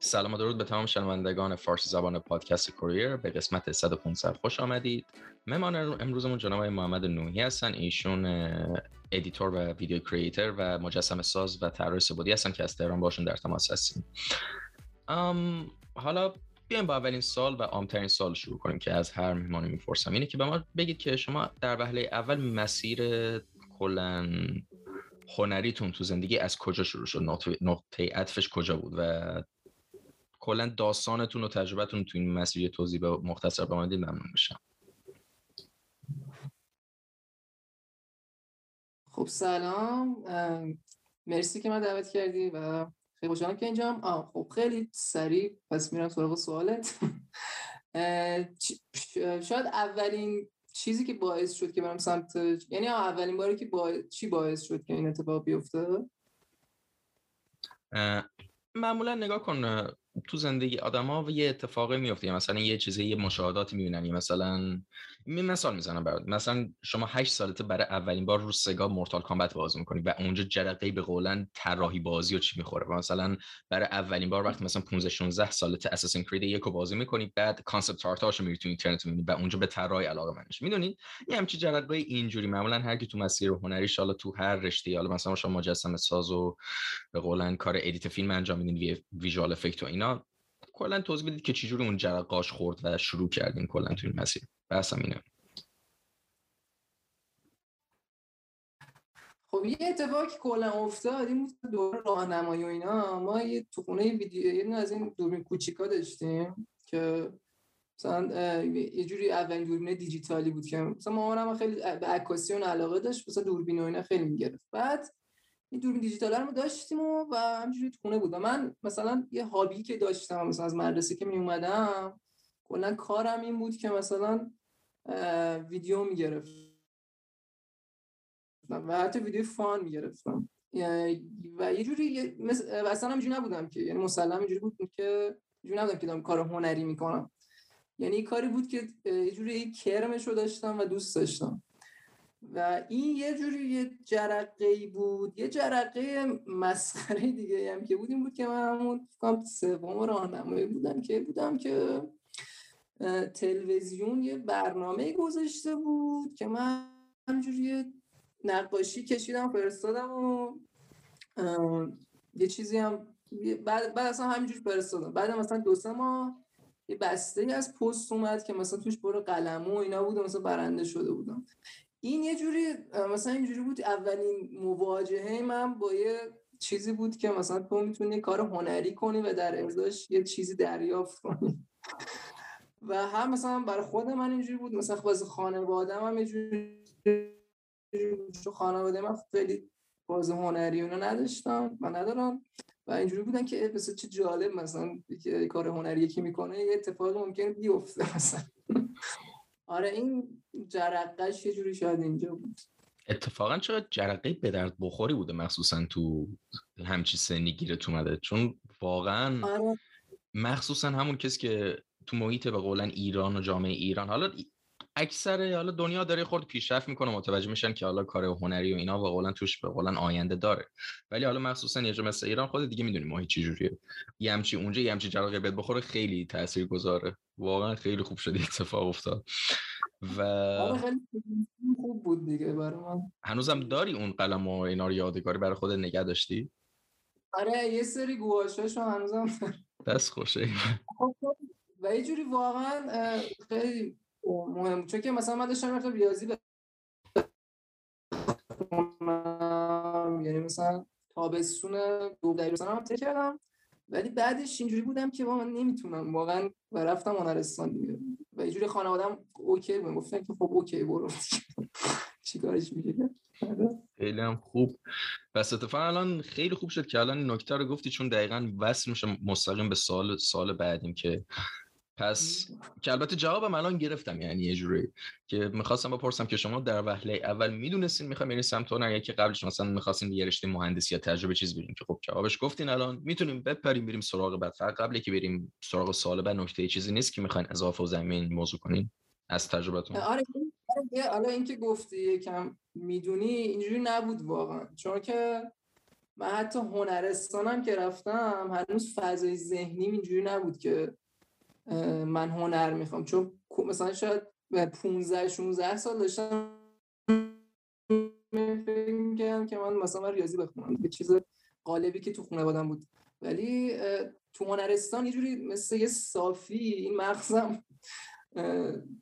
سلام و درود به تمام شنوندگان فارسی زبان پادکست کوریر به قسمت 100 خوش آمدید. مهمان امروزمون جناب محمد نوحی هستن. ایشون editor و video creator و مجسمه ساز و طراح سه بعدی هستن که از تهران باشون در تماس هستیم. حالا بیایم با اولین سوال و عام‌ترین سوال شروع کنیم که از هر مهمانی می‌پرسم. اینه که به ما بگید که شما در وهله اول مسیر کلا هنریتون تو زندگی از کجا شروع شد؟ نقطه عطفش کجا بود؟ و کلا داستانتون و تجربتون تو این مسیر توضیح به مختصر به من ممنون میشم. خب سلام. مرسی که من دعوت کردی و خیلی خوشحالم که اینجام خب خیلی سریع. پس میرم سراغ سوالت. شاید اولین چیزی که باعث شد که برم سمت یعنی اولین باری که چی باعث شد که این اتفاق بیفته؟ معمولا نگاه کن تو زندگی آدم ها یه اتفاقی میفته مثلا یه چیزی یه مشاهداتی می‌بینن مثلا مثال می‌زنم برات. مثلا شما 8 سالته برای اولین بار رو سگا Mortal Kombat بازی می‌کنی و اونجا جرقه به قول طراحی بازی و چی می‌خوره؟ و مثلا برای اولین بار وقتی مثلا 15 16 سالته Assassin's Creed یکو بازی می‌کنی بعد concept art اشو میری تو اینترنت می‌بینی و اونجا به طراحی علاقه‌مند. می‌دونید یه همچی جرقه اینجوری. معمولا هر کی تو مسیر هنری ان تو هر رشته حالا مثلا شما مجسمه ساز و به قولاً کار ادیت فیلم انجام میدین ویژوال افکت و اینا کلا توضیح بدید که چجوری اون جرقاش خورد و شروع کردین کلا تو این مسیر. بحثم اینه. خب یه اتفاقی کلا افتاد این دور راهنمایی و اینا. ما یه تو ویدیو یه از این دوربین کوچیکا داشتیم که مثلا یه جوری اولین دوربین دیجیتالی بود که مثلا مامانم خیلی به عکاسی علاقه داشت مثلا دوربین و اینا خیلی می‌گرفت. بعد این دوربین دیجیتال رو داشتیم و, و همینجوری تو خونه بود. و من مثلا یه هابی که داشتم مثلا از مدرسه که می اومدم کلا کارم این بود که مثلا ویدیو می‌گرفت و حتی ویدیو فان می‌گرفتم. و یه جوری اصلا همینجوری نبودم که. یعنی مسلم اینجوری بود که اینجوری نبودم که دارم کار هنری می‌کنم. یعنی کاری بود که یه جوری کرمش رو داشتم و دوست داشتم. و این یه جوری یه جرقه ای بود یه جرقه مسخره دیگه هم که بود این بود که من همون فکرم سوم راهنمایی بودم که بودم که تلویزیون یه برنامه گذاشته بود که من همجوری نقاشی کشیدم فرستادم و یه چیزی هم بعد, بعد اصلا همینجوری فرستادم. بعد مثلا دو سه ماه یه بسته از پست اومد که مثلا توش برو قلمو و اینا بود مثلا برنده شده بودم. این یه جوری مثلا اینجوری بود اولین مواجهه من با یه چیزی بود که مثلا تو می‌تونی کار هنری کنی و در ازاش یه چیزی دریافت کنی. و هم مثلا برای خود من اینجوری بود مثلا باز خانواده هم اینجوری چون خانواده من خیلی باز هنری اونو نداشتم و ندارم و اینجوری بودن که مثلا چه جالب مثلا کار هنری یکی می‌کنه یه اتفاق ممکن بیفته مثلا. آره این جرقش یه جوری شاید اینجا بود. اتفاقا چقدر جرقه به درد بخوری بوده مخصوصا تو همچی سنی گیرت اومده. چون واقعا آره. مخصوصا همون کسی که تو محیط به قولن ایران و جامعه ایران حالا اکثر حالا دنیا داره خورد پیشرفت می‌کنه متوجه میشن که حالا کار هنری و اینا قولن توش به قولن آینده داره. ولی حالا مخصوصا یه جا مثل ایران خود دیگه می‌دونی محیط چه جوریه. یه همچی اونجا یه همچی جرقه بخوره خیلی تاثیر گذاره واقعا خیلی خوب شده اتفاق افتاد. و آره، خیلی خوب بود دیگه برای من. هنوزم داری اون قلم و اینا رو یادگاری برای خود نگه داشتی؟ آره یه سری گواشاشو هنوزم دست خوشه خب، خب. و یه جوری واقعا خیلی مهم چون که مثلا من داشتم وقت ریاضی ب... یعنی مثلا تابستون دو دبیرستان هم کردم. ولی بعدش اینجوری بودم که من نمی‌تونم. واقعا و رفتم هنرستان دیگه. و اینجوری خانوادم اوکی بود گفتن که خب اوکی برو. چیکارش میگه خیلی هم خوب. بس اتفاقا الان خیلی خوب شد که الان نکته رو گفتی چون دقیقا وصل میشه مستقیم به سال سال بعدیم که پس که البته جوابم الان گرفتم یعنی یه جوری که می‌خواستم بپرسم که شما در وهله اول می‌دونستین می‌خوایم برین سمت هنر که قبلش مثلا می‌خواستین یه رشته مهندسی یا تجربه چیز بریم که خب جوابش گفتین الان. می‌تونیم بپریم بریم سراغ بعد فقط قبل که بریم سراغ سال بعد نکته چیزی نیست که می‌خواین اضافه و زمین موضوع کنین. از تجربتون. آره حالا اینکه گفتی یکم می‌دونی اینجوری نبود واقعا. چون که من حتی هنرستانم که رفتم هنوز فضای ذهنی اینجوری نبود که من هنر می‌خوام. چون مثلا شاید 15 16 سال داشتم فکر که من مثلا ریاضی بخونم. یه چیز قالبی که تو خانوادم بود. ولی تو هنرستان یه جوری مثل یه صافی این مغزم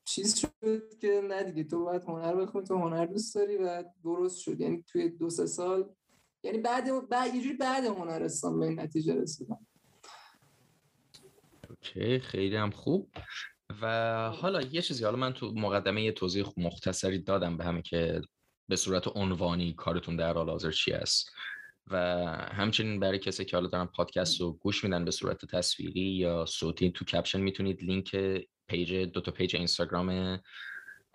چیز شد که نه دیگه تو باید هنر بخونی تو هنر دوست داری و درست شد. یعنی توی دو سه سال یعنی بعد بعد یه جوری بعد هنرستان به نتیجه رسیدم. OK خیلی هم خوب. و حالا یه چیزی حالا من تو مقدمه یه توضیح مختصری دادم به همه که به صورت عنوانی کارتون در حال حاضر چی است. و همچنین برای کسی که حالا دارن پادکست رو گوش میدن به صورت تصویری یا صوتی تو caption می‌تونید link page دو تا page اینستاگرام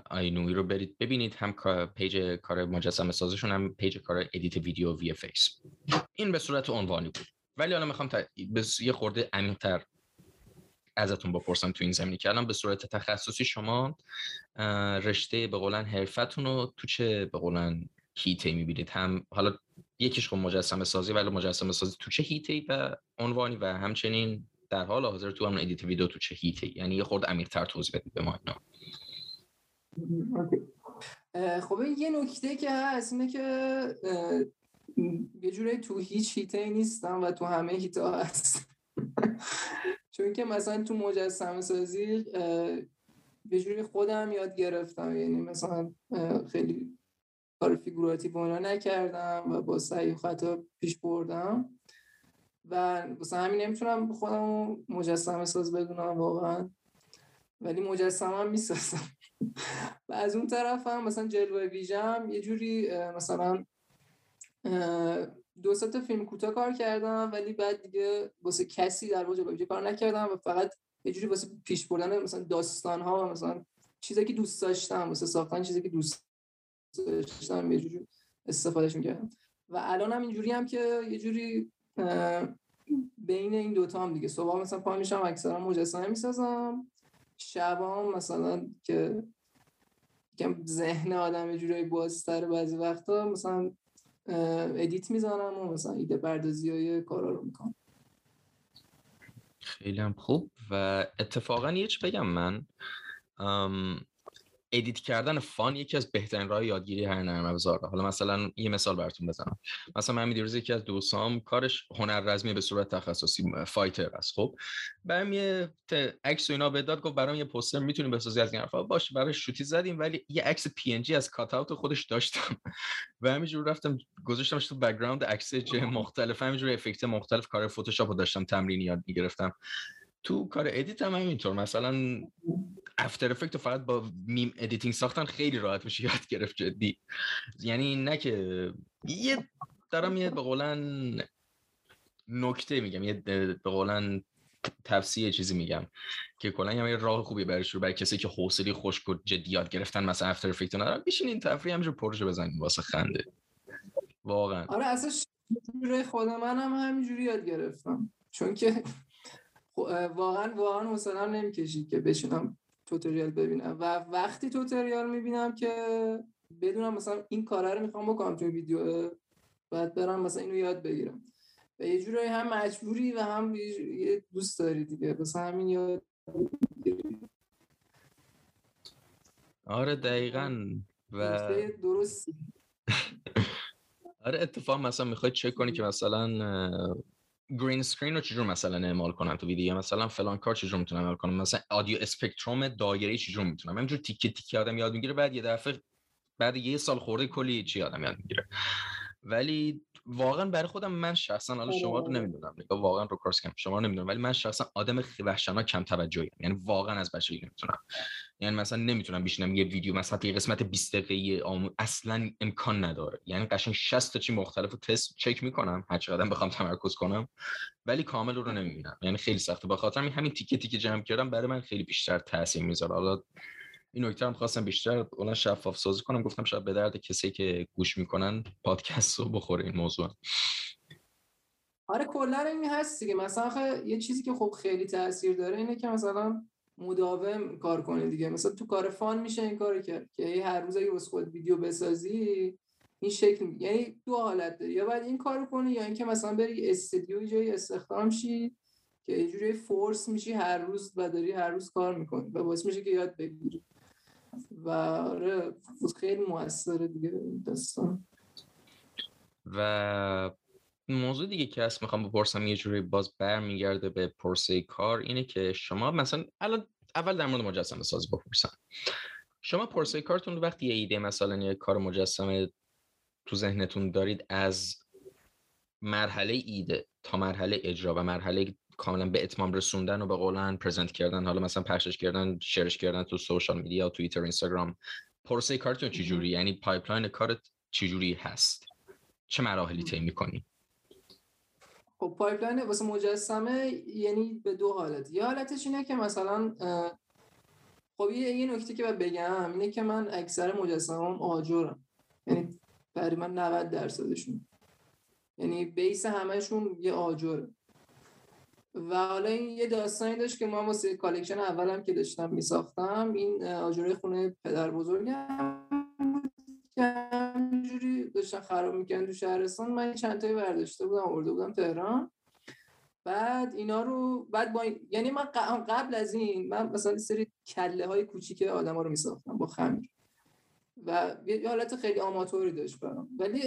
آینوی رو برید ببینید. هم page کار مجسمه سازشون هم page کار edit ویدیو وی فیس این به صورت عنوانی بود. ولی حالا می‌خوام تا... یه خورده عمیق‌تر ازتون بپرسم تو این زمینی که الان به صورت تخصصی شما رشته به قولن حرفتون رو تو چه به قولن هیته می‌بینید؟ هم حالا یکیش خب مجسمه سازی ولی مجسمه سازی تو چه هیته و عنوانی و همچنین در حال حاضر تو همون ادیت ویدیو تو چه هیته یعنی یه خورده عمیق‌تر توضیح بدید به ما اینا. خب یه نکته که هست اینه که یه جوری تو هیچ هیته نیستم و تو همه هیته هست. چون که مثلا تو مجسمه سازی یه جوری خودم یاد گرفتم. یعنی مثلا خیلی کار فیگوراتیو اونا نکردم و با سعی خطا پیش بردم. و مثلا همین نمی‌تونم خودم مجسمه ساز بدونم واقعا. ولی مجسمه هم می‌سازم. و از اون طرف هم مثلا جلوه ویژم یه جوری مثلا دو تا فیلم کوتاه کار کردم ولی بعد دیگه واسه کسی در واقع ویژه کار نکردم و فقط یه جوری واسه پیش بردن مثلا داستان ها و مثلا چیزی که دوست داشتم واسه ساختن چیزی که دوست داشتم یه جوری استفادهش می‌کردم. و الان هم اینجوری هم که یه جوری بین این دوتا هم دیگه. صبح مثلا پا میشم اکثرا مجسمه می‌سازم. شبام مثلا که که ذهن آدم یه جوری بازتر بعضی وقتا مثلا edit می‌زنم و مثلا ایده پردازی های کارا رو می‌کنم. خیلی هم خوب. و اتفاقا یه بگم من edit کردن fun یکی از بهترین راه یادگیری هر نرم افزاره حالا مثلا یه مثال براتون بزنم. مثلا من دیروز یکی از دوستام کارش هنر رزمی به صورت تخصصی fighter است. خب برام یه عکس و اینا به داد گفت برام یه پوستر می‌تونی بسازی از این حرفا. باش برای شوتی زدیم ولی یه عکس PNG از cutout خودش داشتم. و همینجور رفتم گذاشتمش تو background عکس مختلف. همینجور effect مختلف کار فتوشاپ رو داشتم تمرین یاد می‌گرفتم. تو کار edit هم همینطور. مثلا After Effects فقط با meme editing ساختن خیلی راحت میشه یاد گرفت جدی. یعنی نه که یه دارم یه به قولن نکته میگم یه به قولن تفسیر چیزی میگم که کلا یه راه خوبی برای شروع برای کسی که حوصله خشک و جدی یاد گرفتن مثلا افتر افکت ندارن این تفریح همینجور پروژه بزنین واسه خنده. واقعا. آره اصلا خود من هم همینجوری یاد گرفتم. چون که واقعا واقعا حوصله‌ام نمی‌کشید که بشینم tutorial ببینم. و وقتی tutorial می‌بینم که بدونم مثلا این کاره رو می‌خوام بکنم تو ویدیو بعد برم مثلا اینو یاد بگیرم. و یه جورایی هم مجبوری و هم یه دوست داری دیگه. مثلا همین یاد آره دقیقا. و درستی. آره اتفاق مثلا می‌خوای چک کنی که مثلا green screen رو چجور مثلا اعمال کنم تو ویدیو؟ مثلا فلان کار چجور می‌تونم اعمال کنم مثلا audio spectrum دایره چجور می‌تونم همینجور تیکه تیکه آدم یاد می‌گیره بعد یه دفعه بعد یه سال خورده کلی چی آدم یاد می‌گیره. ولی واقعا برای خودم من شخصا حالا شما رو نمی‌دونم نگاه واقعا رو کراس کم شما نمی‌دونم ولی من شخصا آدم وحشتناک کم توجهی یعنی واقعا از بچگی نمی‌تونم. یعنی مثلا نمی‌تونم بشینم یه ویدیو مثلا یه قسمت 20 دقیقه آمو... اصلا امکان نداره. یعنی قشنگ 60 تا چی مختلف تست چک می‌کنم هر چقدر بخوام تمرکز کنم ولی کامل رو نمی‌بینم. یعنی خیلی سخته. به خاطر همین تیکه تیکه جمع کردم برای من خیلی بیشتر تاثیر می‌ذاره. حالا این نکته هم خواستم بیشتر اون شفاف سازی کنم. گفتم شاید به درد کسی که گوش می‌کنن پادکست رو بخوره این موضوع آره کلا این هست دیگه. مثلا یه چیزی که خب خیلی تاثیر داره اینه که مثلا مداوم کار کنی دیگه. مثلا تو کار فان میشه این کارو کرد که هر روز اگه خود ویدیو بسازی این شکل یعنی دو حالت داری. یا باید این کارو کنی یا اینکه مثلا بری استودیو جایی استخدام شی که یه جوری فورس میشی هر روز و داری هر روز کار می‌کنی و باعث میشه که یاد بگیری. و آره خیلی موثره دیگه داستان. و موضوع دیگه که هست می‌خوام بپرسم یه جوری باز برمیگرده به پرسه کار اینه که شما مثلا الان اول در مورد مجسمه سازی بپرسم. شما پرسه کارتون وقتی یه ایده مثلا یه کار مجسمه تو ذهنتون دارید از مرحله ایده تا مرحله اجرا و مرحله کاملا به اتمام رسوندن و به قولن present کردن حالا مثلا پخشش کردن شیرش کردن تو social media توییتر اینستاگرام پروسه کارتون چجوری؟ یعنی pipeline کارت چجوری هست؟ چه مراحلی طی می‌کنی؟ خب pipeline واسه مجسمه یعنی به دو حالت. یه حالتش اینه که مثلا خب یه نکته که باید بگم اینه که من اکثر مجسمه آجرم. یعنی تقریبا 90 درصدشون. یعنی base همهشون یه آجره و حالا این یه داستانی داشت که ما واسه collection اولم که داشتم میساختم این آجره خونه پدر بزرگم که همینجوری داشتن خراب می‌کنن تو شهرستان. من چند تایی برداشته بودم آورده بودم تهران. بعد اینا رو بعد با یعنی من قبل از این من مثلا سری کله های کوچیک آدم ها رو میساختم با خمیر. و یه حالت خیلی آماتوری داشت برام. ولی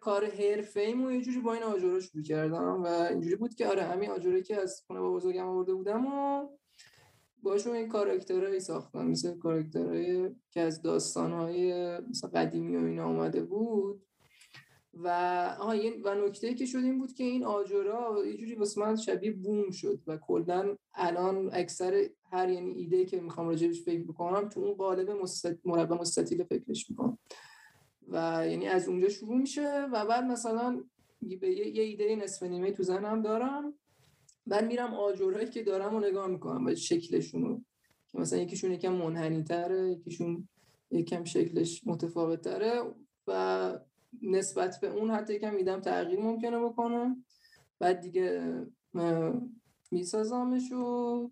کار حرفه ایمو یه جوری با این آجورا شروع کردم و اینجوری بود که آره همین آجوری که از خونه با بزرگم آورده بودم و باشون این کاراکترهایی ساختم. مثل کاراکترهایی که از داستانهای مثلا قدیمی و اینا آمده بود. و آها و نکته که شد این بود که این آجورا یه جوری واسه شبیه بوم شد و کلا الان اکثر هر یعنی ایده که می‌خوام راجبش فکر بکنم تو اون قالب مست... مربع مستطیل فکرش می‌کنم. و یعنی از اونجا شروع میشه و بعد مثلا به یه ایده نصف نیمه تو ذهنم دارم. بعد میرم آجرهایی که دارم و نگاه می‌کنم و شکلشون رو. که مثلا یکیشون یکم منحنی تره یکیشون یکم شکلش متفاوت تره و نسبت به اون حتی یکم میدم تغییر ممکنه بکنم بعد دیگه میسازمش و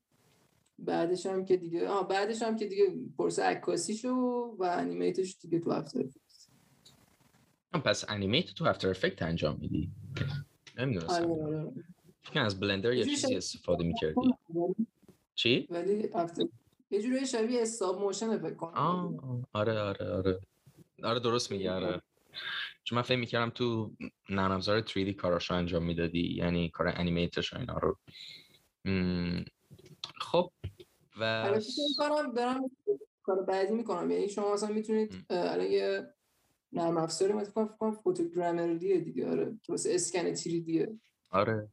بعدش هم که دیگه آه بعدش هم که دیگه پروسه عکاسیشو و animate ش دیگه تو After پس animate تو After Effects انجام میدی. نمی‌دونستم. آره آره. از بلندر یا چیزی استفاده می‌کردی. چی؟ ولی After یه جوری شبیه stop motion فکر کنم. آره آره آره. آره درست میگه آره. چون من فکر می‌کردم تو نرم افزار 3D کاراشو انجام می‌دادی یعنی کار animate ش و اینا رو. خب و کارم برم کار بعدی می‌کنم. یعنی شما مثلا می‌تونید الان یه نرم افزاری مثلا فکر کنم فوتوگرامری دیگه. آره واسه اسکن 3D آره.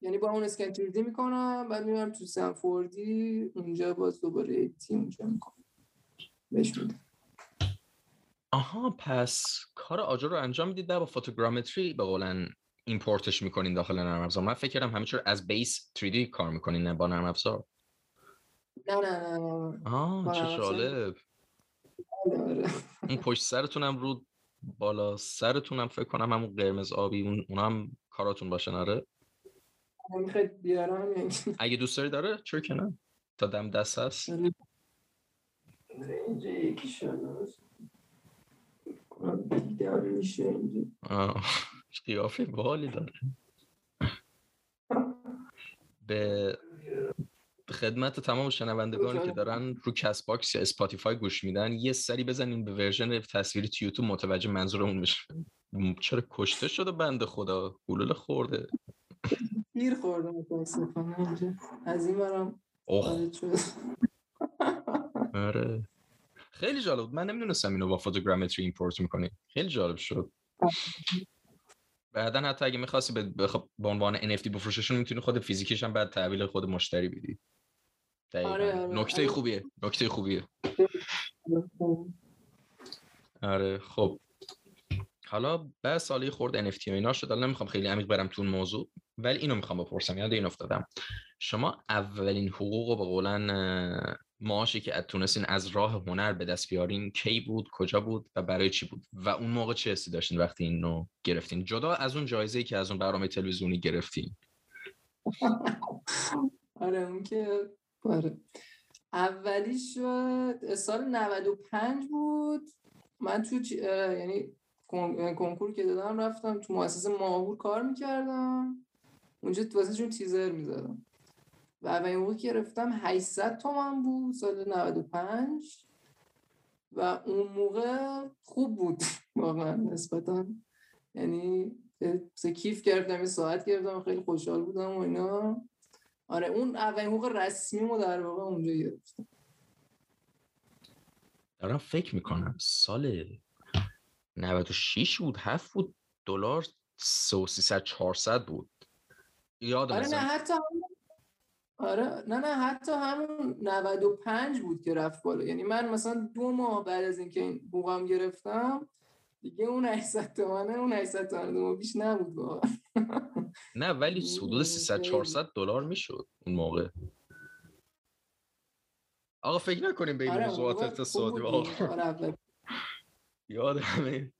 یعنی با اون اسکن 3D می‌کنم بعد میرم تو سنفوردی اونجا باز دوباره تیم اونجا می‌کنم. بهش میدم. آها پس کار آجر رو انجام می‌دید با فوتوگرامتری به قولن ایمپورتش می‌کنین داخل نرم افزار. من فکر کردم همه از بیس 3D کار می‌کنین نه با نرم افزار. نه نه نه آه چه جالب. آره، آره. اون پشت سرتونم رو بالا سرتونم فکر کنم همون قرمز آبی اون اونم کاراتون باشه نره بیارم یعنی. اگه دوست داری داره چرا که نه؟ تا دم دست هست. آره. اینجا یکی دیدم میشه اینجا قیافه بالی داره. به خدمت تمام شنوندگانی که دارن رو کس باکس یا اسپاتیفای گوش میدن یه سری بزنین به ورژن تصویری تو متوجه منظورمون میشه چرا کشته شده بنده خدا؟ گلوله خورده. گیر خورده متاسفانه از این برم آره. خیلی جالب من نمی‌دونستم اینو با فوتوگرامتری ایمپورت می‌کنی. خیلی جالب شد. بعدا حتی اگه می‌خواستی به به عنوان NFT بفروششون می‌تونی خود فیزیکیش هم بعد تحویل خود مشتری بدی. آره آره. نکته آره. خوبیه. نکته خوبیه. آره خب. حالا بعد سالی خورد NFT و اینا شد. نمی‌خوام خیلی عمیق برم تو اون موضوع ولی اینو می‌خوام بپرسم. یاد این افتادم شما اولین حقوق به قولن معاشی که تونستین از راه هنر به دست بیارین کی بود کجا بود و برای چی بود و اون موقع چه حسی داشتین وقتی اینو گرفتین؟ جدا از اون جایزه که از اون برنامه تلویزیونی گرفتین. آره اون که آره. اولیش سال 95 بود. من تو یعنی کنکور که دادم رفتم تو مؤسسه ماهور کار می‌کردم. اونجا واسه چون تیزر می‌زدم. و اولین موقع که گرفتم 800 تومن بود سال 95 و اون موقع خوب بود واقعا نسبتا. یعنی کیف کردم یه ساعت گرفتم خیلی خوشحال بودم و اینا. آره اون اولین حقوق رسمی رو در واقع اونجا گرفتم. دارم فکر می‌کنم سال 96 بود هفت بود دلار 300 400 بود. یادم آره نه حتی آره. نه نه حتی همون 95 بود که رفت بالا. یعنی من مثلا دو ماه بعد از اینکه این بوغم گرفتم دیگه اون 800 تومنه اون 800 تومنه دو بیش نبود واقعا. نه ولی حدود 300 400 دلار می‌شد اون موقع. آقا فکر نکنیم به این آره موضوعات اقتصادی واقعا آره یادمه.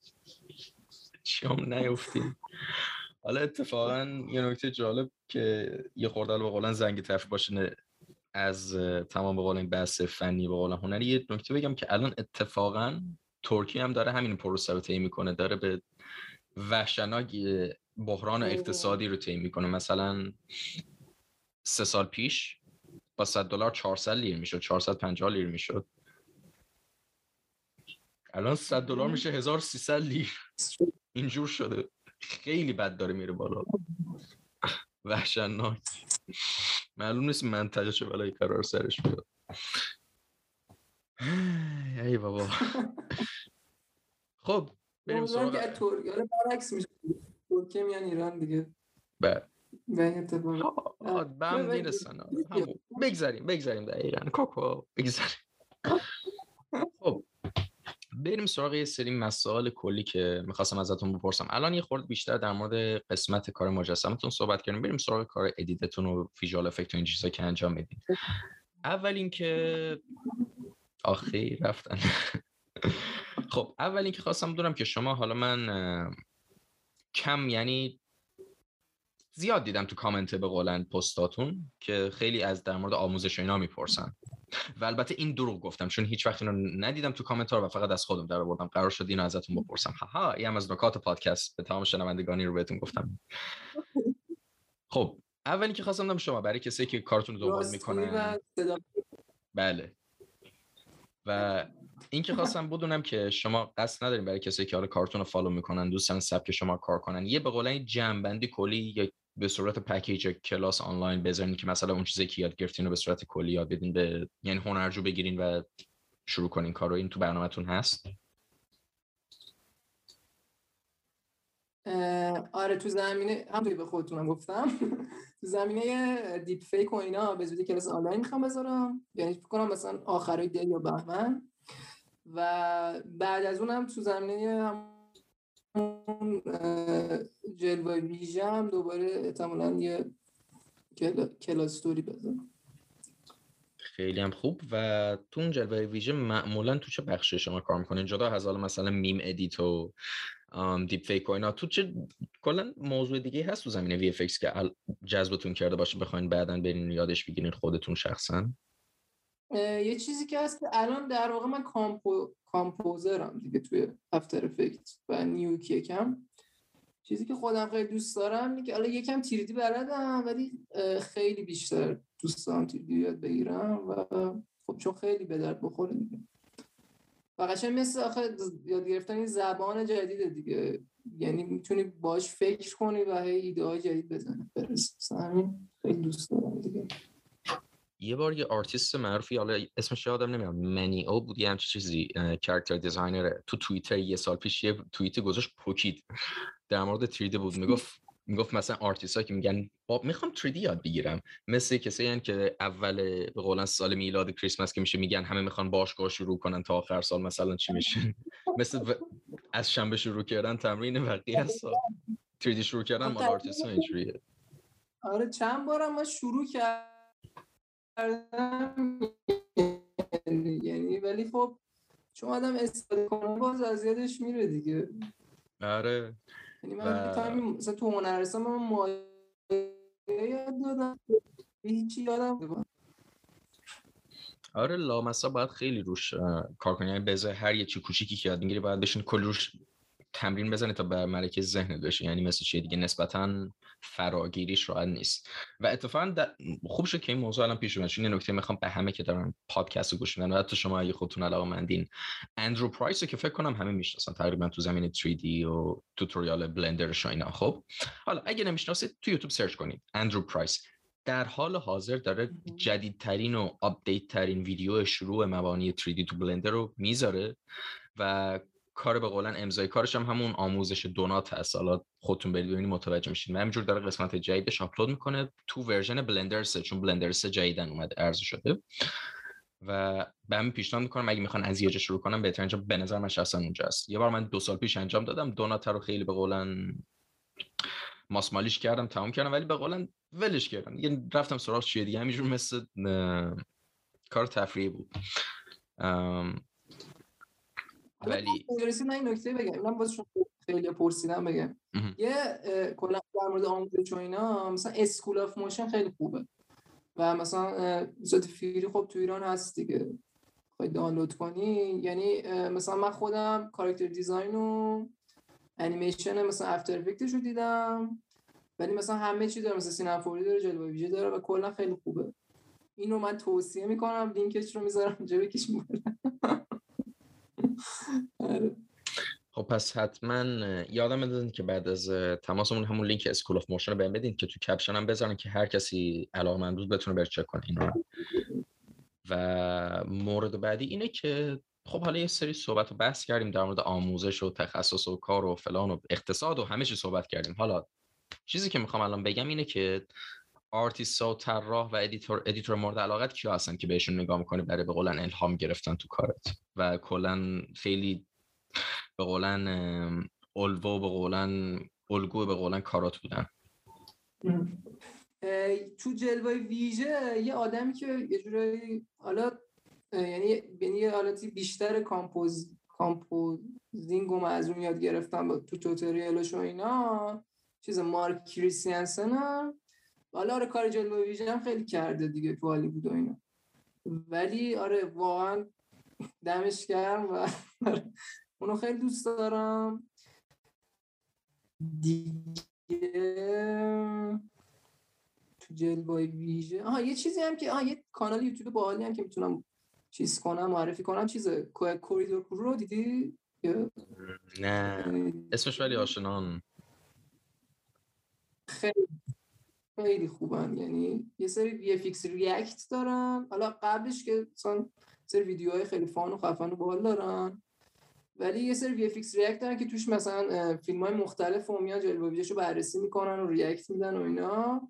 شام نیفتیم. حالا اتفاقا یه نکته جالب که یه خورده به قولن زنگ تفریح باشه از تمام به قول این بحث فنی به قول هنری یه نکته بگم که الان اتفاقا ترکیه هم داره همین پروسه رو طی می‌کنه داره به وحشتناک بحران اقتصادی رو طی می‌کنه. مثلا سه سال پیش با 100 دلار 400 لیر می‌شد 450 لیر می‌شد. الان 100 دلار میشه 1300 لیر. اینجور شده. خیلی بد داره میره بالا وحشتناک معلوم نیست منطقه چه بلایی قرار سرش بیاد ای بابا خب بریم سراغ ترکیه برعکس میشه ترکیه میان ایران دیگه بله. بله. می‌رسن. همون. بگذاریم بگذاریم دقیقا کاکو بگذاریم خب بریم سراغ یه سری مسائل کلی که می‌خواستم ازتون بپرسم. الان یه خورده بیشتر در مورد قسمت کار مجسمتون صحبت کردیم. بریم سراغ کار edit تون و visual effect و این چیزا که انجام میدین اول اینکه آخی رفتن. خب اول اینکه خواستم بدونم که شما حالا من کم یعنی زیاد دیدم تو کامنت به قولن پستاتون که خیلی از در مورد آموزش اینا می‌پرسن. و البته این دروغ گفتم چون هیچ وقت اینو ندیدم تو کامنت ها و فقط از خودم در آوردم. قرار شد اینو ازتون بپرسم. هاها این هم از نکات پادکست. به تمام شنوندگانی رو بهتون گفتم. خب اولی که خواستم شما برای کسی که کارتون رو دنبال می‌کنن. بله. و این که خواستم بدونم که شما قصد نداریم برای کسی که حالا کارتون رو follow می‌کنن دوستان سبک شما کار کنن یه به قولن جمع‌بندی کلی یا به صورت package کلاس آنلاین بذارین که مثلا اون چیزی که یاد گرفتین رو به صورت کلی یاد بدین به یعنی هنرجو بگیرین و شروع کنین کار رو این تو برنامهتون هست؟ آره تو زمینه هم به خودتونم گفتم. تو زمینه دیپ فیک و اینا به زودی کلاس آنلاین می‌خوام بذارم. یعنی فکر کنم مثلا آخرای دی یا بهمن. و بعد از اونم تو زمینه اه، جلوه ویژه هم دوباره احتمالاً یه کلا- کلاس توری بذارم خیلی هم خوب. و تو اون جلوه ویژه معمولا تو چه بخشی شما کار می‌کنین؟ جدا از حالا مثلا میم edit و دیپ فیک و اینا تو چه کلا موضوع دیگه هست تو زمینه VFX که جذبتون کرده باشه بخواین بعدا برین یادش بگیرین خودتون شخصا؟ یه چیزی که هست که الان در واقع من compo... compositorام دیگه توی After Effect و Nuke یکم. چیزی که خودم خیلی دوست دارم اینه که حالا یکم 3D بلدم ولی خیلی بیشتر دوست دارم 3D یاد بگیرم و خب چون خیلی به درد بخوره دیگه. و قشنگ مثل آخه یاد گرفتن این زبان جدیده دیگه. یعنی می‌تونی باش فکر کنی و هی ایده های جدید بزنی. مثلا همین خیلی دوست دارم دیگه. یه بار یه آرتیست معروفی حالا اسمش یادم نمیاد منی او بود یه همچین چیزی character designer تو توییتر یه سال پیش یه توییت گذاشت پوکید. در مورد 3D بود. می‌گفت می‌گفت مثلا آرتیست که میگن با می‌خوام 3D یاد بگیرم. مثل کسی هن که اول به قولن سال میلاد کریسمس که میشه میگن همه می‌خوان باشگاه شروع کنن تا آخر سال مثلا چی میشه. مثل و- از شنبه شروع کردن تمرین بقیه از سال. 3D شروع کردن مال آرتیست ها اینجوریه. آره چند بارم من شروع کردم یعنی ولی خب چون آدم استفاده کنه باز از یادش میره دیگه. آره. یعنی و- من یه تایمی مثلا تو هنرستان من مایه یاد دادم. هیچی یادم. آره لامصب باید خیلی روش کار کنی. یعنی بذار هر یه چی کوچیکی که یاد می‌گیری باید بشین کلی روش تمرین بزنی تا به ملکه ذهن بشه. یعنی مثل چیه دیگه نسبتا فراگیریش راحت نیست. و اتفاقا خوب شد که این موضوع الان پیش اومد چون نکته می‌خوام به همه که دارن پادکست رو گوش میدن و حتی شما اگه خودتون علاقه مندین اندرو پرایس رو که فکر کنم همه می‌شناسن تقریبا تو زمین 3D و tutorial Blender و اینا. خب حالا اگه نمی‌شناسید تو یوتیوب search کنید اندرو پرایس. در حال حاضر داره جدیدترین و update ترین ویدیو شروع مبانی 3D تو بلندر رو می‌ذاره و کار به قولن امضای کارش هم همون آموزش donut هست. حالا خودتون برید ببینید متوجه میشین و همینجور داره قسمت جدیدش آپلود می‌کنه تو version Blender 3 چون بلندر 3 جدیدن اومده ارزو شده. و به همین پیشنهاد می‌کنم اگه می‌خوان از یه شروع کنم بهترین جا به نظر من شخصا اونجا است یه بار من دو سال پیش انجام دادم donut رو خیلی به قولن ماسمالیش کردم تمام کردم ولی به قولن ولش کردم. دیگه رفتم سراغ چیه دیگه همینجور مثل کار تفریحی بود. ولی من این نکته بگم من باز خیلی پرسیدم بگم یه کلا در مورد آموزش و اینا مثلا School of Motion خیلی خوبه. و مثلا صورت فیری خب تو ایران هست دیگه. خواهی دانلود کنی. یعنی مثلا من خودم کاراکتر دیزاین و انیمیشن مثلا افتر افکتش رو دیدم. ولی مثلا همه چی داره مثلا سینما داره جلوه ویژه داره و کلا خیلی خوبه. اینو من توصیه می‌کنم لینکش رو می‌ذارم بکش آره. خب پس حتما یادم بدین که بعد از تماسمون همون لینک School of Motion رو بهم بدین که تو caption هم بذارن که هر کسی علاقمند بود بتونه بره چک کنه اینو و مورد بعدی اینه که خب حالا یه سری صحبت و بحث کردیم در مورد آموزش و تخصص و کار و فلان و اقتصاد و همه چی صحبت کردیم. حالا چیزی که می‌خوام الان بگم اینه که آرتیست و طراح و editor editor مورد علاقت کیا هستن که بهشون نگاه می‌کنی برای به قولن الهام گرفتن تو کارت؟ و کلا خیلی به قولن الوو به قولن الگو به قولن کارات بودن. تو جلوه ویژه یه آدمی که یه جورایی حالا یعنی یعنی یه حالتی بیشتر compos compositing و از اون یاد گرفتم تو tutorialش و اینا چیز مارک کریستیانسن حالا آره کار جلوه ویژه هم خیلی کرده دیگه تو هالیوود و اینا. ولی آره واقعا دمش گرم و اونو خیلی دوست دارم. دیگه تو جلوه ویژه آها یه چیزی هم که آها یه کانال یوتیوب باحالی هم که می‌تونم چیز کنم معرفی کنم. چیز کوریدور کرو رو دیدی؟ نه. اسمش ولی آشنان خیلی. خیلی خوبن. یعنی یه سری وی فیکس ریاکت دارن. حالا قبلش که مثلا سری ویدیوهای خیلی fun و خفن و باحال دارن ولی یه سری VFX react دارن که توش مثلا فیلم های مختلف و میان جلوه رو بررسی می‌کنن و react میدن و اینا.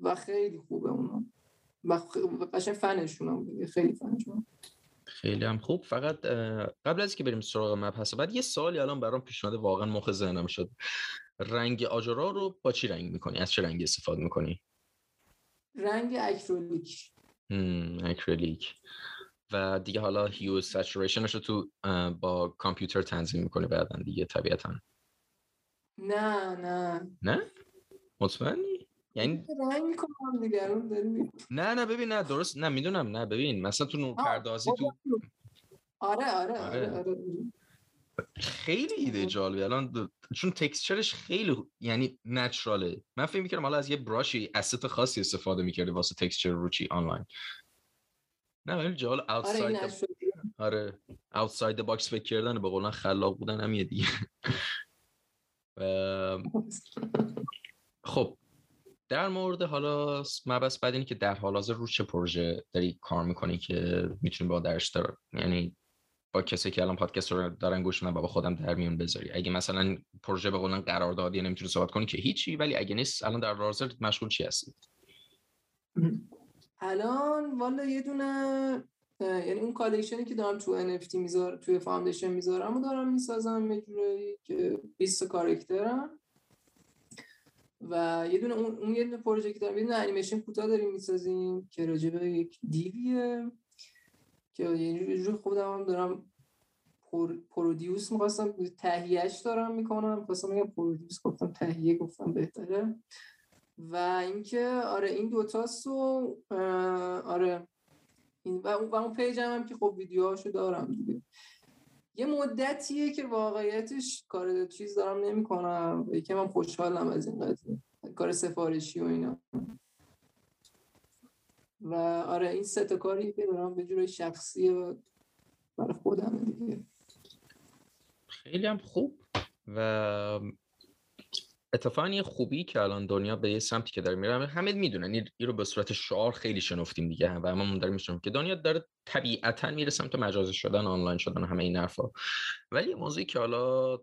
و خیلی خوبه اونا. و قشنگ funشون خیلی funشون. خیلی هم خوب. فقط قبل از که بریم سراغ مبحث بعد یه سوالی الان برام پیش اومده واقعا مخ ذهنم شد. رنگ آجرا رو با چی رنگ می‌کنی؟ از چه رنگی استفاده می‌کنی؟ رنگ اکریلیک. اکریلیک. و دیگه حالا هیو سچوریشنش رو تو با کامپیوتر تنظیم می‌کنی بعدا دیگه طبیعتا. نه نه. نه؟ مطمئنی؟ یعنی رنگ می‌کنم دیگه نه نه ببین نه درست نه می‌دونم نه ببین مثلا تو نور پردازی تو آره آره. آره, آره. آره. خیلی ایده جالبی الان چون textureش خیلی یعنی naturalه. من فکر می‌کردم حالا از یه brushی asset خاصی استفاده می‌کردی واسه texture روچی آنلاین. نه ولی جال outside آره outside box فکر کردن به قولن خلاق بودن هم یه دیگه. خب در مورد حالا مبحث بعد اینه که در حال حاضر رو چه پروژه داری کار می‌کنی که می‌تونی با درش دار یعنی کسی که الان پادکست رو دارن گوش میدن با خودم در میون بذاری. اگه مثلا پروژه به قولن قراردادی نمی‌تونی صحبت کنی که هیچی ولی اگه نیست الان در حاضر مشغول چی هستی؟ الان والا یه دونه یعنی اون collectionی که دارم تو NFT می‌ذارم توی Foundation می‌ذارم و دارم می‌سازم یه جوری که 20 کاراکترم و یه دونه اون, اون یه دونه پروژه که دارم یه دونه انیمیشن کوتاه داریم می‌سازیم که راجبه یک دیویه. که یه جور خودم هم دارم پر، produce می‌خواستم. تهیهش دارم می‌کنم. خواستم بگم produce گفتم تهیه گفتم بهتره. و اینکه آره این دوتاست و آره. این و اون, پیج هم, که خب ویدیوهاشو دارم دیگه. یه مدتیه که واقعیتش کار چیز دارم نمی‌کنم. یکی من خوشحالم از این قضیه. کار سفارشی و اینا. و آره این سه تا کاری که دارم به جورای شخصی و برای خودم دیگه. خیلی هم خوب. و اتفاقا یه خوبی که الان دنیا به یه سمتی که داره میره همه می‌دونن این رو به صورت شعار خیلی شنفتیم دیگه و هممون داریم که دنیا داره طبیعتا میره سمت مجازی شدن آنلاین شدن همه این حرفا. ولی موضوعی که حالا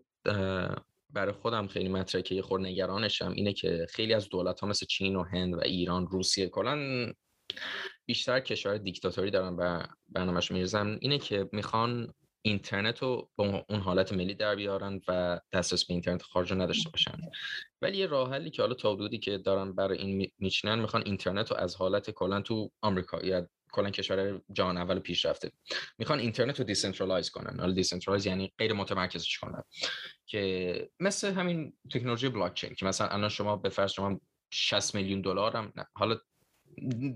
برای خودم خیلی مطرحه که یه خور نگرانشم اینه که خیلی از دولت ها مثل چین و هند و ایران روسیه کلا بیشتر کشور دیکتاتوری دارن و برنامهش میرزن اینه که می‌خوان اینترنت رو به اون حالت ملی در بیارن و دسترس به اینترنت خارج نداشته باشن. ولی یه راه حلی که حالا تا که دارن برای این میچینن می‌خوان اینترنت رو از حالت کلا تو آمریکا یا کلا کشور جهان اول پیشرفته می‌خوان اینترنت رو decentralize کنن. حالا decentralize یعنی غیر متمرکزش کنن. که مثل همین تکنولوژی بلاک چین که مثلا الان شما به فرض شما 60 میلیون دلار هم نه حالا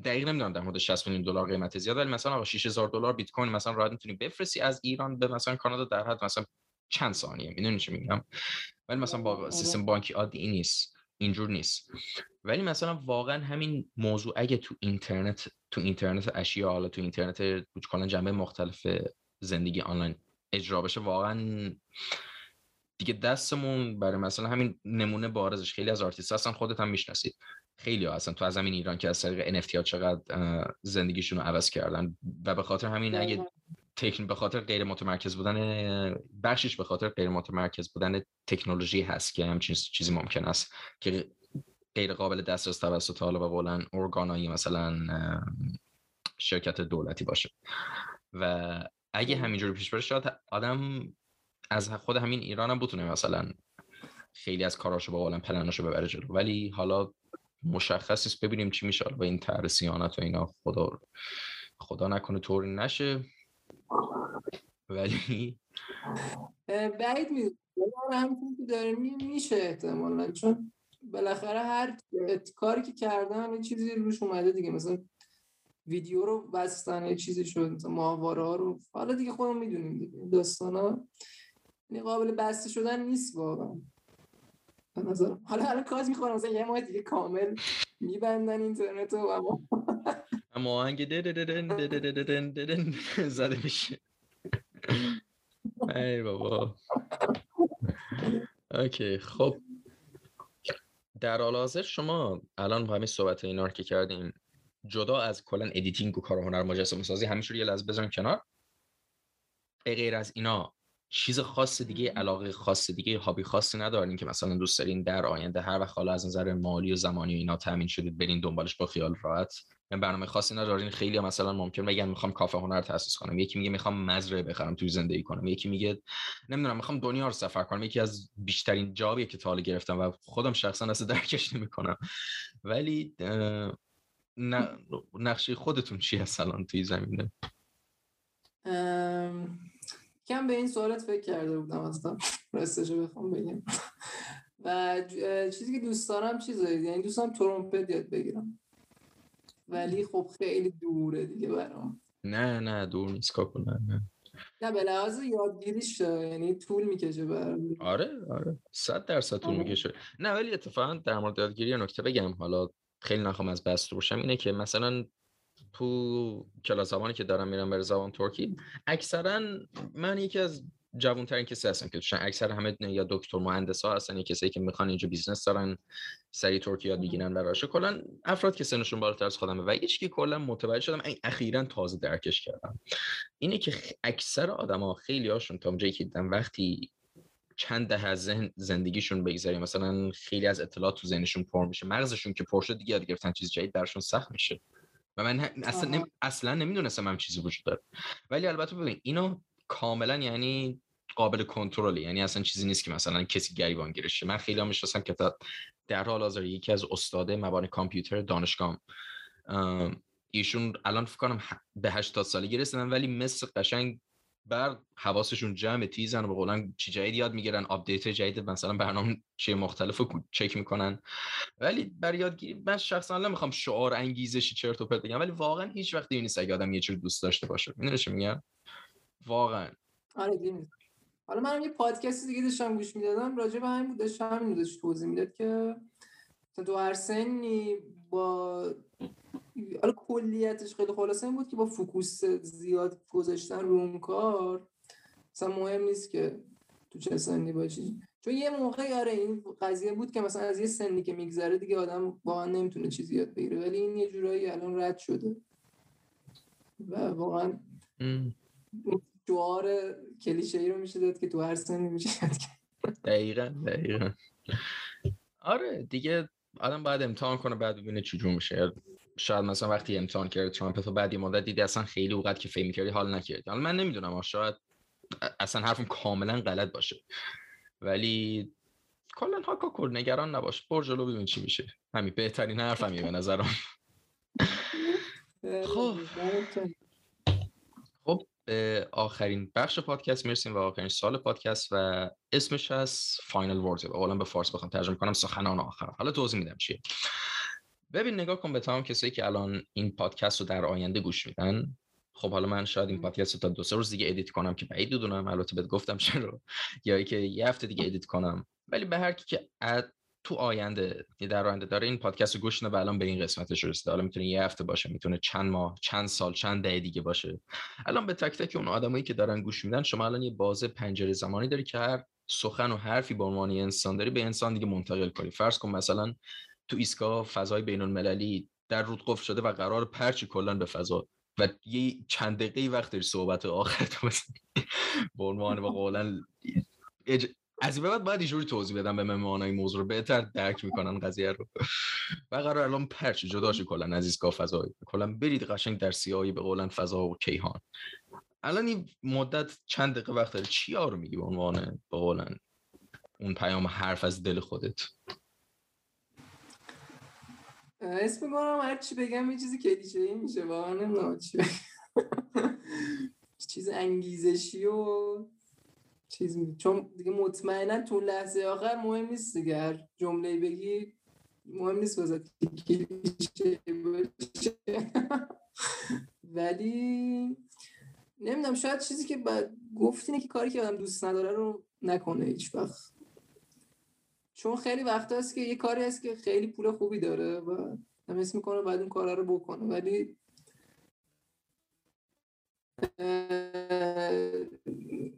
دقیق نمی‌دونم در مورد 60 میلیون دلار قیمت زیاد ولی مثلا آقا 6000 دلار بیت کوین مثلا راحت می‌تونی بفرستی از ایران به مثلا کانادا در حد مثلا چند ثانیه می‌دونی چی میگم؟ ولی مثلا با آره. سیستم بانکی عادی نیست اینجور نیست. ولی مثلا واقعا همین موضوع اگه تو اینترنت تو اینترنت اشیا حالا تو اینترنت کلا جنبه مختلف زندگی آنلاین اجرا بشه واقعا دیگه دستمون برای مثلا همین نمونه بارزش خیلی از آرتیست هستن خودت هم می‌شناسید. خیلی ها هستن. تو از همین ایران که از طریق NFT ها چقدر زندگیشون رو عوض کردن و به خاطر همین اگه تکن به خاطر غیر متمرکز بودن بخشش به خاطر غیر متمرکز بودن تکنولوژی هست که همچین چیزی ممکن است که غیر قابل دسترس توسط حالا به قولن ارگانایی مثلا شرکت دولتی باشه. و اگه همینجوری پیش بره شاید آدم از خود همین ایران هم بتونه مثلا خیلی از کاراشو با قولن پلناشو ببره جلو. ولی حالا مشخص است ببینیم چی میشه. و این طرح سیانت و اینا خدا خدا نکنه طوری نشه. ولی بعید می همچون که داره. میشه احتمالا چون بالاخره هر کاری که کردن یه چیزی روش اومده دیگه. مثلا ویدیو رو بستن یه چیزی شد ماهواره ها رو. حالا دیگه خودمون می‌دونیم دیگه. داستان ها یعنی قابل بسته شدن نیست واقعا. نظرم. حالا کاز می‌خورم مثلا یه ماه دیگه کامل میبندن اینترنت رو اما اما آهنگ زده میشه. ای بابا. okay خب. در حال حاضر شما الان با همین صحبت اینا رو که کردیم جدا از کلا editing و کار هنر مجسمه سازی همیشه یه لحظه بزنیم کنار. غیر از اینا چیز خاص دیگه علاقه خاص دیگه هابی خاصی ندارین که مثلا دوست دارین در آینده هر وقت حالا از نظر مالی و زمانی و اینا تامین شدید برین دنبالش با خیال راحت. یعنی برنامه خاصی ندارین خیلی مثلا ممکن بگن می‌خوام کافه هنر تاسیس کنم. یکی میگه می‌خوام مزرعه بخرم توی زندگی کنم. یکی میگه نمی‌دونم می‌خوام دنیا رو سفر کنم. یکی از بیشترین جابیه که تا گرفتم و خودم شخصا اصلا درکش نمی‌کنم. ولی نقشه خودتون چی هست الان توی زمینه؟ کم به این سوالت فکر کرده بودم اصلا. راستشو بخوام بگم. و چیزی که دوست دارم چیزایی. یعنی دوست دارم ترومپت یاد بگیرم. ولی خب خیلی دوره دیگه برام. نه نه دور نیست کاکو نه نه. نه به لحاظ یادگیریش یعنی طول می‌کشه برام. آره آره. صد درصد طول آره. می‌کشه. نه ولی اتفاقا در مورد یادگیری نکته بگم. حالا خیلی نخوام از بست باشم اینه که مثلا تو کلاس زبانی که دارم میرم برای زبان ترکی اکثرا من یکی از جوان ترین کسی هستم که توشن اکثر همه یا دکتر مهندس ها هستن یا کسایی که می‌خوان اینجا بیزنس دارن سریع ترکی یاد بگیرن و راشه کلا افراد که سنشون بالاتر از خودمه و هیچ که کلا متوجه شدم این اخیرا تازه درکش کردم. اینه که اکثر آدما خیلی هاشون تا اونجایی که دیدم وقتی چند دهه از سن زندگیشون بگذاریم مثلا خیلی از اطلاعات تو ذهنشون پر میشه مغزشون که پر شد دیگه یاد گرفتن چیز جدید برشون سخت میشه. و من اصلا, نم... اصلا نمی‌دونستم هم چیزی وجود داره. ولی البته ببین اینو کاملا یعنی قابل کنترل یعنی اصلا چیزی نیست که مثلا کسی گریبان گیرشه من خیلی هم می‌شناسم که در حال حاضر یکی از استاد مبانی کامپیوتر دانشگاه ایشون الان فکر کنم به 80 سالگی رسیدن ولی مثلا قشنگ بر حواسشون جمع تیزن و به قولن چیز جدید یاد می‌گیرن update جدید مثلا برنامه‌های مختلف رو چک می‌کنن. ولی بر یادگیری من شخصا نمی‌خوام شعار انگیزشی چرت و پرت بگم ولی واقعا هیچ وقت نیست اگه آدم یه چیز دوست داشته باشه. می‌دونی چی میگم؟ واقعا. آره حالا منم یه پادکست دیگه داشتم گوش می‌دادم راجع به همین بود داشت همین توضیح می‌داد که تو هر سنی با حالا کلیتش خیلی خلاصه این بود که با فوکوس زیاد گذاشتن رو اون کار مثلا مهم نیست که تو چه سنی باشی. چون یه موقع آره این قضیه بود که مثلا از یه سنی که میگذره دیگه آدم واقعا نمی‌تونه چیزی یاد بگیره. ولی این یه جورایی الان رد شده. و واقعا جوار کلیشه ای رو میشه داد که تو هر سنی میشه دقیقا دقیقا. آره دیگه آدم باید امتحان کنه بعد ببینه چجور میشه. شاید مثلا وقتی امتحان کرد ترامپ تو بعد یه مدت دیدی اصلا خیلی اوقات که فکر کردی حال نکردی. حالا من نمی‌دونم شاید اصلا حرفم کاملا غلط باشه. ولی کلا کور نگران نباش. برو جلو ببین چی میشه. همین بهترین حرفمی به نظرم. خب. به آخرین بخش پادکست می‌رسیم و آخرین سوال پادکست و اسمش هست final word حالا به فارسی بخوام ترجمه کنم سخنان آخر حالا توضیح میدم چیه. ببین نگاه کن به تمام کسایی که الان این پادکست رو در آینده گوش میدن. خب حالا من شاید این پادکست رو تا دو سه روز دیگه edit کنم که بعید بدونم. البته بهت گفتم چرا. یا که یه هفته دیگه edit کنم. ولی به هر کی که تو آینده در آینده داره این پادکست رو گوش و الان به این قسمتش رسیده حالا می‌تونه یه هفته باشه می‌تونه چند ماه چند سال چند دهه دیگه باشه. الان به تک تک اون آدمایی که دارن گوش میدن شما الان یه بازه پنجره زمانی داری که هر سخن و حرفی به عنوان انسان داری به انسان دیگه منتقل کنی. فرض کن مثلا تو ایستگاه فضای بین المللی در روت قفل شده و قراره پرت شی کلا به فضا و یه چند دقیقه وقت داری صحبت آخر تو به عنوان و قولا از این بعد باید اینجوری توضیح بدم به مهمان این موضوع رو. بهتر درک می‌کنن قضیه رو. و قرار الان پرچ جدا شه کلا از ایستگاه فضایی. کلا برید قشنگ در سیاهی به قولن فضا و کیهان. الان این مدت چند دقیقه وقت داری؟ چی رو میگی به عنوان به قولن اون پیام حرف از دل خودت؟ اسم می‌کنم هر چی بگم یه چیزی کلیشه ای میشه واقعا نمی‌دونم چی چیز انگیزشی و چیز چون دیگه مطمئنا تو لحظه آخر مهم نیست دیگه. جمله بگی مهم نیست واسه ولی نمی‌دونم شاید چیزی که بعد گفت اینه که کاری که آدم دوست نداره رو نکنه هیچ وقت چون خیلی وقت هست که یه کاری هست که خیلی پول خوبی داره و هم می‌کنه بعد اون کارا رو بکنه. ولی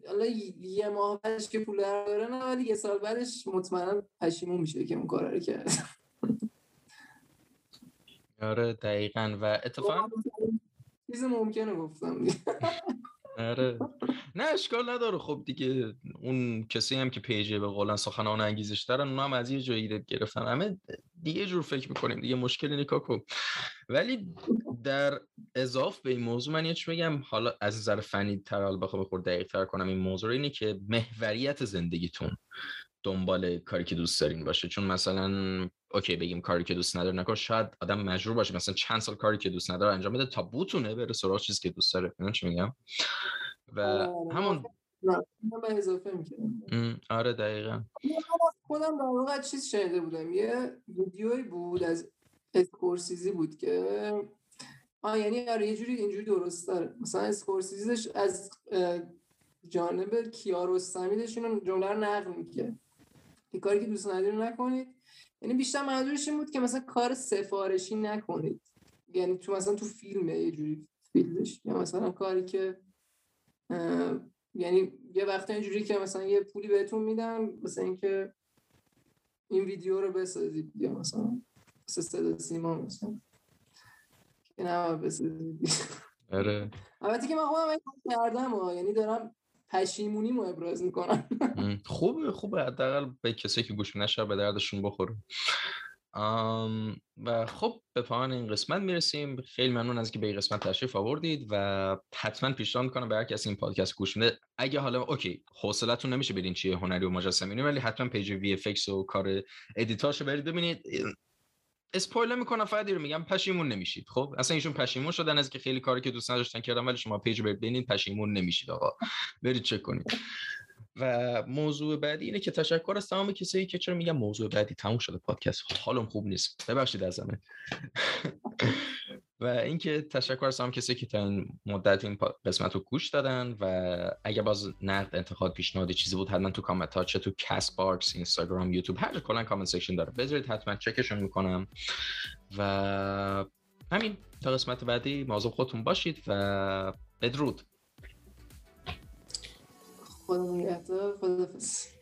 حالا یه ماه بعدش که پول داره نه ولی یه سال بعدش مطمئنا پشیمون میشه که اون کار رو کرد. آره دقیقا. و اتفاقا چیز ممکنه گفتم. آره. نه اشکال نداره. خب دیگه اون کسی هم که پیجه به قولن سخنان انگیزش دارن اونا هم از یه جایی گرفتن. همه دیگه جور فکر می‌کنیم. دیگه مشکلی نیکاکو. ولی در اضاف به این موضوع من یه بگم. حالا از نظر فنی تر حالا بخوام بخور دقیق تر کنم این موضوع اینه که محوریت زندگیتون دنبال کاری که دوست دارین باشه. چون مثلا اوکی بگیم کاری که دوست نداره نکن. شاید آدم مجبور باشه مثلا چند سال کاری که دوست نداره انجام بده تا بوتونه بره سراغ چیزی که دوست داره. چی میگم؟ و همون به اضافه آره دقیقا. خودم در واقع چیز شنیده بودم. یه ویدیوی بود از اسکورسیزی بود که آه یعنی آره یه جوری اینجوری درست داره. مثلا اسکورسیزیش از جانب کیارستمی داشتون جمله رو نقل می‌کرد که کاری که دوست نداری نکنید. یعنی بیشتر منظورش این بود که مثلا کار سفارشی نکنید. یعنی تو مثلا تو فیلمه یه جوری فیلمش. یا مثلا کاری که یعنی یه وقت اینجوری که مثلا یه پولی بهتون میدن مثلا اینکه این ویدیو رو بسازید. یا مثلا مثل صدا سیما مثلا. که نه بسازید. آره. البته که من خودم کردم یعنی دارم پشیمونی مو ابراز می‌کنم خوبه خوبه. حداقل به کسی که گوش نشه به دردشون بخوره. و خب به پایان این قسمت می‌رسیم. خیلی ممنون ازت که به این قسمت تشریف آوردید و حتما پیشنهاد کنم به هر کسی این پادکست گوش میده. اگه حالا okay حوصلتون نمیشه بدین چیه هنری و مجسمه ولی حتما page VFX و کار edit اشو برید ببینید. اسپویلر می‌کنم فقط رو میگم پشیمون نمیشید. خب؟ اصلا ایشون پشیمون شدن از که خیلی کاری که دوست نداشتن کردن ولی شما page برید ببینید پشیمون نمیشید آقا. برید چک کنید. و موضوع بعدی اینه که تشکر از تمام کسایی که چرا میگم موضوع بعدی تموم شده. پادکست حالم خوب نیست. ببخشید از همه. و اینکه تشکر از کسی که تا این مدت این قسمت رو گوش دادن و اگه باز نقد انتقاد پیشنهاد چیزی بود حتما تو کامنت ها چه تو Castbox اینستاگرام یوتیوب هر جا کلا comment section داره. بذارید حتما چکشون می‌کنم. و همین تا قسمت بعدی. مواظب خودتون باشید و بدرود. خدا نگهدار. خدافظ